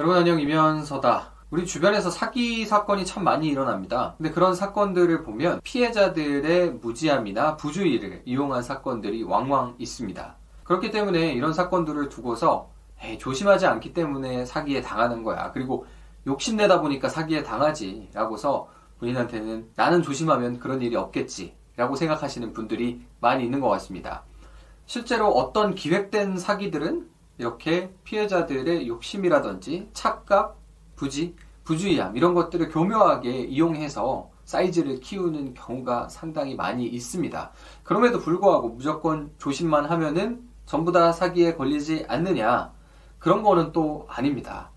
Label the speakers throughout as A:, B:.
A: 여러분 안녕 이면서다. 우리 주변에서 사기 사건이 참 많이 일어납니다. 근데 그런 사건들을 보면 피해자들의 무지함이나 부주의를 이용한 사건들이 왕왕 있습니다. 그렇기 때문에 이런 사건들을 두고서 에이, 조심하지 않기 때문에 사기에 당하는 거야. 그리고 욕심내다 보니까 사기에 당하지. 라고서 본인한테는 나는 조심하면 그런 일이 없겠지. 라고 생각하시는 분들이 많이 있는 것 같습니다. 실제로 어떤 기획된 사기들은 이렇게 피해자들의 욕심이라든지 착각, 부지, 부주의함 이런 것들을 교묘하게 이용해서 사이즈를 키우는 경우가 상당히 많이 있습니다. 그럼에도 불구하고 무조건 조심만 하면은 전부 다 사기에 걸리지 않느냐? 그런 거는 또 아닙니다.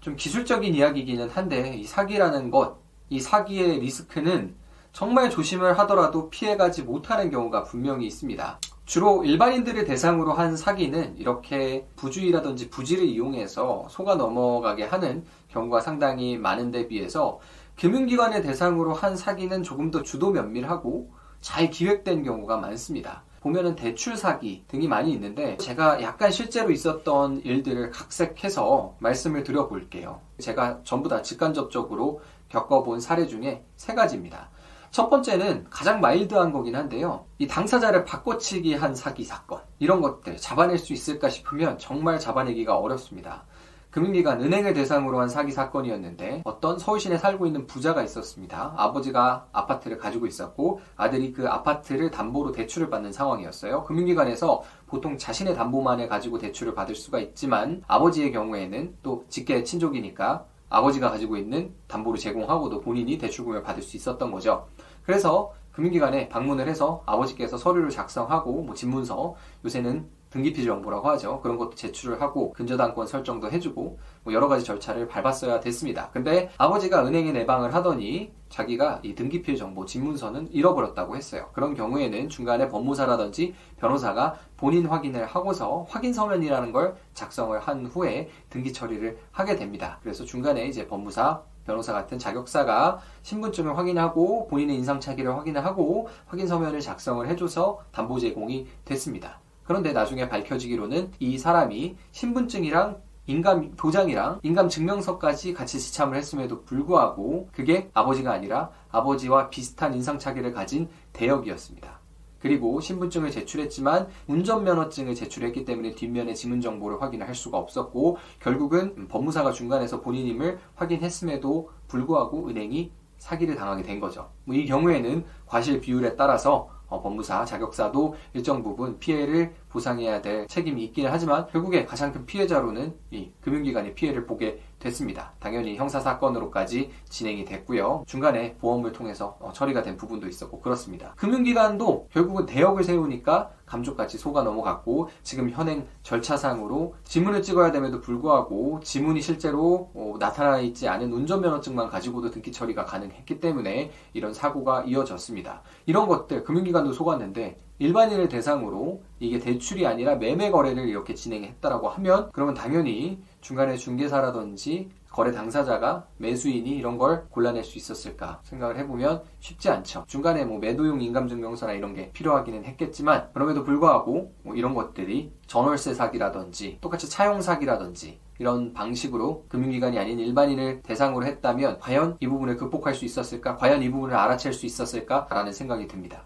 A: 좀 기술적인 이야기이기는 한데 이 사기라는 것, 이 사기의 리스크는 정말 조심을 하더라도 피해가지 못하는 경우가 분명히 있습니다. 주로 일반인들을 대상으로 한 사기는 이렇게 부주의라든지 부지를 이용해서 속아 넘어가게 하는 경우가 상당히 많은데 비해서 금융기관을 대상으로 한 사기는 조금 더 주도 면밀하고 잘 기획된 경우가 많습니다. 보면은 대출 사기 등이 많이 있는데 제가 약간 실제로 있었던 일들을 각색해서 말씀을 드려볼게요. 제가 전부 다 직간접적으로 겪어본 사례 중에 세 가지입니다. 첫 번째는 가장 마일드한 거긴 한데요. 이 당사자를 바꿔치기 한 사기 사건. 이런 것들 잡아낼 수 있을까 싶으면 정말 잡아내기가 어렵습니다. 금융기관 은행을 대상으로 한 사기 사건이었는데 어떤 서울시내 살고 있는 부자가 있었습니다. 아버지가 아파트를 가지고 있었고 아들이 그 아파트를 담보로 대출을 받는 상황이었어요. 금융기관에서 보통 자신의 담보만을 가지고 대출을 받을 수가 있지만 아버지의 경우에는 또 직계 친족이니까 아버지가 가지고 있는 담보를 제공하고도 본인이 대출금을 받을 수 있었던 거죠. 그래서 금융기관에 방문을 해서 아버지께서 서류를 작성하고 뭐 집문서 요새는 등기피 정보라고 하죠. 그런 것도 제출을 하고 근저당권 설정도 해주고 뭐 여러 가지 절차를 밟았어야 됐습니다. 근데 아버지가 은행에 내방을 하더니 자기가 이 등기필 정보, 집문서는 잃어버렸다고 했어요. 그런 경우에는 중간에 법무사라든지 변호사가 본인 확인을 하고서 확인 서면이라는 걸 작성을 한 후에 등기 처리를 하게 됩니다. 그래서 중간에 이제 법무사, 변호사 같은 자격사가 신분증을 확인하고 본인의 인상착의를 확인하고 확인 서면을 작성을 해줘서 담보 제공이 됐습니다. 그런데 나중에 밝혀지기로는 이 사람이 신분증이랑 인감 도장이랑 인감 증명서까지 같이 지참을 했음에도 불구하고 그게 아버지가 아니라 아버지와 비슷한 인상착의를 가진 대역이었습니다. 그리고 신분증을 제출했지만 운전면허증을 제출했기 때문에 뒷면의 지문 정보를 확인할 수가 없었고 결국은 법무사가 중간에서 본인임을 확인했음에도 불구하고 은행이 사기를 당하게 된 거죠. 뭐이 경우에는 과실 비율에 따라서 어, 법무사 자격사도 일정 부분 피해를 보상해야 될 책임이 있기는 하지만 결국에 가장 큰 피해자로는 이 금융기관이 피해를 보게 됐습니다. 당연히 형사사건으로까지 진행이 됐고요. 중간에 보험을 통해서 어, 처리가 된 부분도 있었고 그렇습니다. 금융기관도 결국은 대역을 세우니까 감쪽같이 속아 넘어갔고 지금 현행 절차상으로 지문을 찍어야 됨에도 불구하고 지문이 실제로 어, 나타나 있지 않은 운전면허증만 가지고도 등기 처리가 가능했기 때문에 이런 사고가 이어졌습니다. 이런 것들 금융기관도 속았는데 일반인을 대상으로 이게 대출이 아니라 매매 거래를 이렇게 진행했다라고 하면 그러면 당연히 중간에 중개사라든지 거래 당사자가 매수인이 이런 걸 골라낼 수 있었을까 생각을 해보면 쉽지 않죠. 중간에 뭐 매도용 인감증명서나 이런 게 필요하기는 했겠지만 그럼에도 불구하고 뭐 이런 것들이 전월세 사기라든지 똑같이 차용 사기라든지 이런 방식으로 금융기관이 아닌 일반인을 대상으로 했다면 과연 이 부분을 극복할 수 있었을까? 과연 이 부분을 알아챌 수 있었을까? 라는 생각이 듭니다.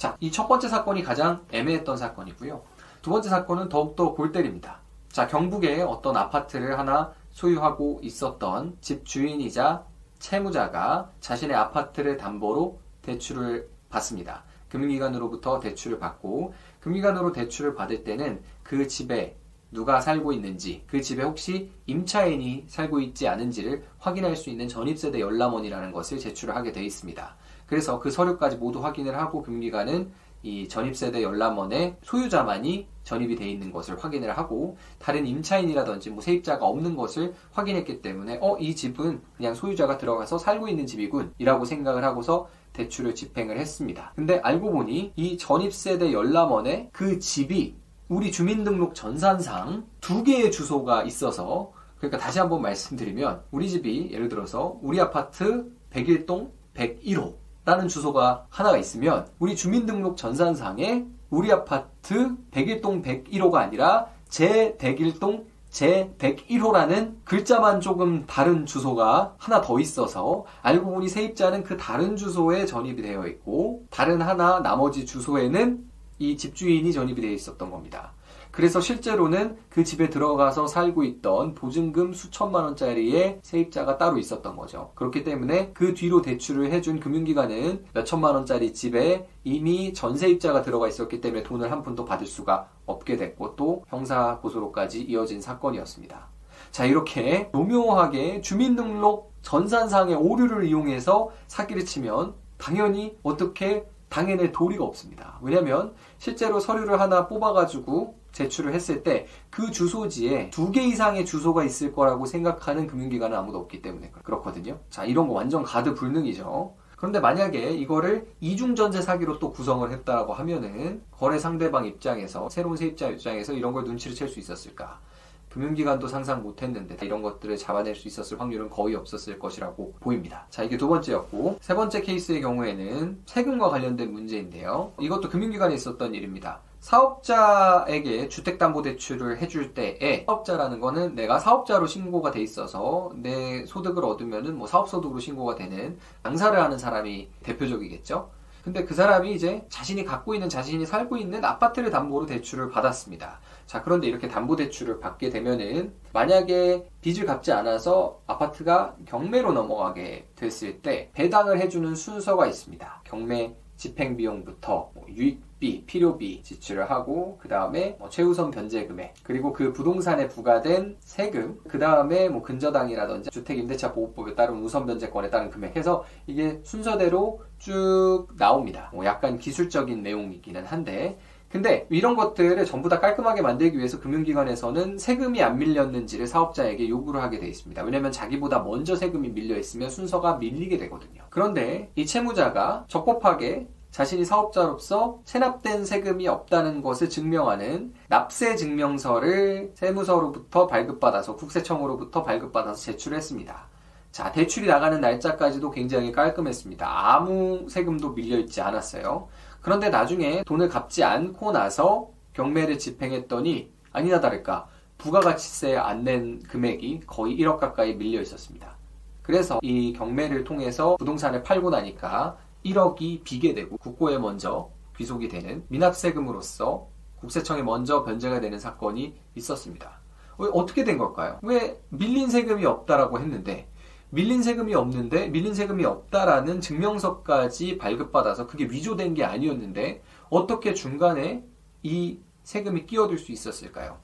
A: 자, 이 첫 번째 사건이 가장 애매했던 사건이고요. 두 번째 사건은 더욱더 골 때립니다. 자, 경북에 어떤 아파트를 하나 소유하고 있었던 집 주인이자 채무자가 자신의 아파트를 담보로 대출을 받습니다. 금융기관으로부터 대출을 받고 금융기관으로 대출을 받을 때는 그 집에 누가 살고 있는지, 그 집에 혹시 임차인이 살고 있지 않은지를 확인할 수 있는 전입세대 열람원이라는 것을 제출을 하게 되어 있습니다. 그래서 그 서류까지 모두 확인을 하고 금융기관은 이 전입세대 열람원의 소유자만이 전입이 되어 있는 것을 확인을 하고 다른 임차인이라든지 뭐 세입자가 없는 것을 확인했기 때문에 어 이 집은 그냥 소유자가 들어가서 살고 있는 집이군이라고 생각을 하고서 대출을 집행을 했습니다. 근데 알고 보니 이 전입세대 열람원의 그 집이 우리 주민등록 전산상 두 개의 주소가 있어서 그러니까 다시 한번 말씀드리면 우리 집이 예를 들어서 우리 아파트 101동 101호 라는 주소가 하나가 있으면 우리 주민등록 전산상에 우리 아파트 101동 101호가 아니라 제 101동 제 101호라는 글자만 조금 다른 주소가 하나 더 있어서 알고 보니 세입자는 그 다른 주소에 전입이 되어 있고 다른 하나 나머지 주소에는 이 집주인이 전입이 되어 있었던 겁니다. 그래서 실제로는 그 집에 들어가서 살고 있던 보증금 수천만 원짜리의 세입자가 따로 있었던 거죠. 그렇기 때문에 그 뒤로 대출을 해준 금융기관은 몇천만 원짜리 집에 이미 전세입자가 들어가 있었기 때문에 돈을 한 푼도 받을 수가 없게 됐고 또 형사 고소로까지 이어진 사건이었습니다. 자, 이렇게 노묘하게 주민등록 전산상의 오류를 이용해서 사기를 치면 당연히 어떻게 당해낼 도리가 없습니다. 왜냐하면 실제로 서류를 하나 뽑아가지고 제출을 했을 때 그 주소지에 두 개 이상의 주소가 있을 거라고 생각하는 금융기관은 아무도 없기 때문에 그렇거든요. 자, 이런 거 완전 가드 불능이죠. 그런데 만약에 이거를 이중전세 사기로 또 구성을 했다라고 하면은 거래 상대방 입장에서 새로운 세입자 입장에서 이런 걸 눈치를 챌 수 있었을까? 금융기관도 상상 못했는데 이런 것들을 잡아낼 수 있었을 확률은 거의 없었을 것이라고 보입니다. 자, 이게 두 번째였고 세 번째 케이스의 경우에는 세금과 관련된 문제인데요. 이것도 금융기관에 있었던 일입니다. 사업자에게 주택담보대출을 해줄 때에 사업자라는 거는 내가 사업자로 신고가 돼 있어서 내 소득을 얻으면은 뭐 사업소득으로 신고가 되는 당사를 하는 사람이 대표적이겠죠. 근데 그 사람이 이제 자신이 갖고 있는 자신이 살고 있는 아파트를 담보로 대출을 받았습니다. 자, 그런데 이렇게 담보 대출을 받게 되면은 만약에 빚을 갚지 않아서 아파트가 경매로 넘어가게 됐을 때 배당을 해주는 순서가 있습니다. 경매 집행 비용부터 뭐 유익 비, 필요비 지출을 하고 그 다음에 뭐 최우선 변제 금액 그리고 그 부동산에 부과된 세금 그 다음에 뭐 근저당이라든지 주택임대차 보호법에 따른 우선 변제권에 따른 금액 해서 이게 순서대로 쭉 나옵니다. 뭐 약간 기술적인 내용이기는 한데 근데 이런 것들을 전부 다 깔끔하게 만들기 위해서 금융기관에서는 세금이 안 밀렸는지를 사업자에게 요구를 하게 돼 있습니다. 왜냐면 자기보다 먼저 세금이 밀려 있으면 순서가 밀리게 되거든요. 그런데 이 채무자가 적법하게 자신이 사업자로서 체납된 세금이 없다는 것을 증명하는 납세 증명서를 세무서로부터 발급받아서 국세청으로부터 발급받아서 제출했습니다. 자, 대출이 나가는 날짜까지도 굉장히 깔끔했습니다. 아무 세금도 밀려있지 않았어요. 그런데 나중에 돈을 갚지 않고 나서 경매를 집행했더니 아니나 다를까 부가가치세 안 낸 금액이 거의 1억 가까이 밀려 있었습니다. 그래서 이 경매를 통해서 부동산을 팔고 나니까 1억이 비게 되고 국고에 먼저 귀속이 되는 미납세금으로서 국세청에 먼저 변제가 되는 사건이 있었습니다. 어떻게 된 걸까요? 왜 밀린 세금이 없다라고 했는데 밀린 세금이 없는데 밀린 세금이 없다라는 증명서까지 발급받아서 그게 위조된 게 아니었는데 어떻게 중간에 이 세금이 끼어들 수 있었을까요?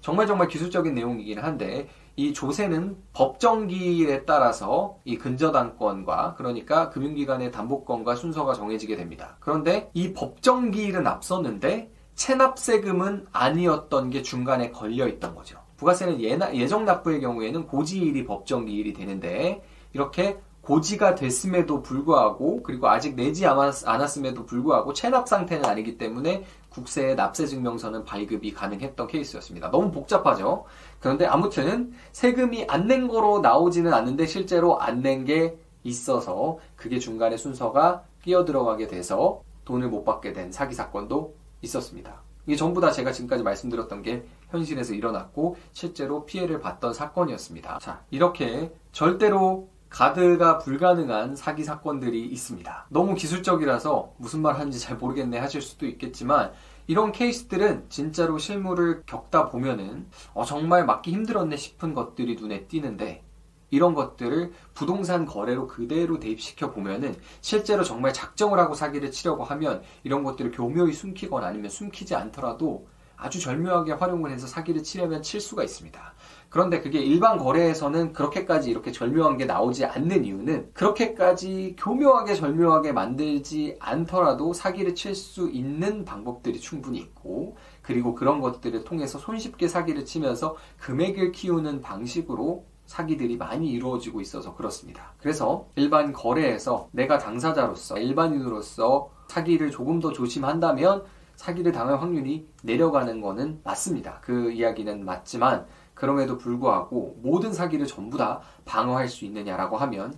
A: 정말 정말 기술적인 내용이긴 한데 이 조세는 법정기일에 따라서 이 근저당권과 그러니까 금융기관의 담보권과 순서가 정해지게 됩니다. 그런데 이 법정기일은 앞섰는데 체납세금은 아니었던 게 중간에 걸려 있던 거죠. 부가세는 예정 납부의 경우에는 고지일이 법정기일이 되는데 이렇게 고지가 됐음에도 불구하고 그리고 아직 내지 않았음에도 불구하고 체납 상태는 아니기 때문에 국세의 납세 증명서는 발급이 가능했던 케이스였습니다. 너무 복잡하죠. 그런데 아무튼 세금이 안 낸 거로 나오지는 않는데 실제로 안 낸 게 있어서 그게 중간에 순서가 끼어 들어가게 돼서 돈을 못 받게 된 사기 사건도 있었습니다. 이게 전부 다 제가 지금까지 말씀드렸던 게 현실에서 일어났고 실제로 피해를 봤던 사건이었습니다. 자, 이렇게 절대로 가드가 불가능한 사기 사건들이 있습니다. 너무 기술적이라서 무슨 말 하는지 잘 모르겠네 하실 수도 있겠지만 이런 케이스들은 진짜로 실물을 겪다 보면은 어, 정말 막기 힘들었네 싶은 것들이 눈에 띄는데 이런 것들을 부동산 거래로 그대로 대입시켜 보면은 실제로 정말 작정을 하고 사기를 치려고 하면 이런 것들을 교묘히 숨기거나 아니면 숨기지 않더라도 아주 절묘하게 활용을 해서 사기를 치려면 칠 수가 있습니다. 그런데 그게 일반 거래에서는 그렇게까지 이렇게 절묘한 게 나오지 않는 이유는 그렇게까지 교묘하게 절묘하게 만들지 않더라도 사기를 칠 수 있는 방법들이 충분히 있고 그리고 그런 것들을 통해서 손쉽게 사기를 치면서 금액을 키우는 방식으로 사기들이 많이 이루어지고 있어서 그렇습니다. 그래서 일반 거래에서 내가 당사자로서 일반인으로서 사기를 조금 더 조심한다면 사기를 당할 확률이 내려가는 거는 맞습니다. 그 이야기는 맞지만 그럼에도 불구하고 모든 사기를 전부 다 방어할 수 있느냐라고 하면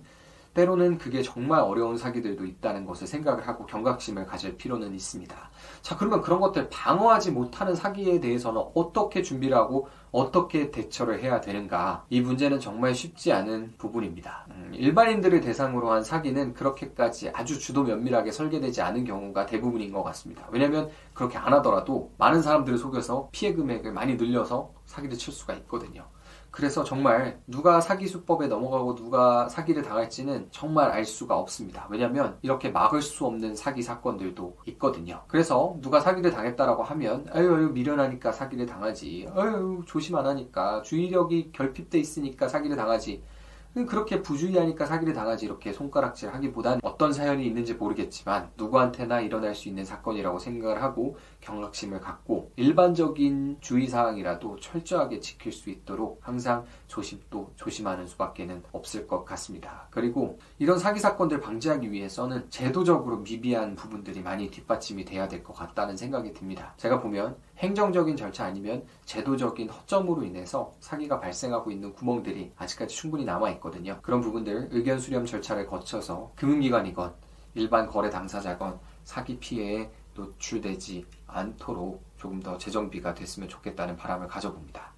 A: 때로는 그게 정말 어려운 사기들도 있다는 것을 생각을 하고 경각심을 가질 필요는 있습니다. 자, 그러면 그런 것들 방어하지 못하는 사기에 대해서는 어떻게 준비를 하고 어떻게 대처를 해야 되는가? 이 문제는 정말 쉽지 않은 부분입니다. 음, 일반인들을 대상으로 한 사기는 그렇게까지 아주 주도 면밀하게 설계되지 않은 경우가 대부분인 것 같습니다. 왜냐하면 그렇게 안 하더라도 많은 사람들을 속여서 피해 금액을 많이 늘려서 사기를 칠 수가 있거든요. 그래서 정말 누가 사기 수법에 넘어가고 누가 사기를 당할지는 정말 알 수가 없습니다. 왜냐하면 이렇게 막을 수 없는 사기 사건들도 있거든요. 그래서 누가 사기를 당했다라고 하면 아유, 아유 미련하니까 사기를 당하지. 아유 조심 안 하니까 주의력이 결핍돼 있으니까 사기를 당하지. 그렇게 부주의하니까 사기를 당하지 이렇게 손가락질 하기보단 어떤 사연이 있는지 모르겠지만 누구한테나 일어날 수 있는 사건이라고 생각을 하고 경각심을 갖고 일반적인 주의사항이라도 철저하게 지킬 수 있도록 항상 조심도 조심하는 수밖에는 없을 것 같습니다. 그리고 이런 사기 사건들 방지하기 위해서는 제도적으로 미비한 부분들이 많이 뒷받침이 돼야 될 것 같다는 생각이 듭니다. 제가 보면 행정적인 절차 아니면 제도적인 허점으로 인해서 사기가 발생하고 있는 구멍들이 아직까지 충분히 남아 있거든요. 그런 부분들 의견 수렴 절차를 거쳐서 금융기관이건 일반 거래 당사자건 사기 피해에 노출되지 않도록 조금 더 재정비가 됐으면 좋겠다는 바람을 가져봅니다.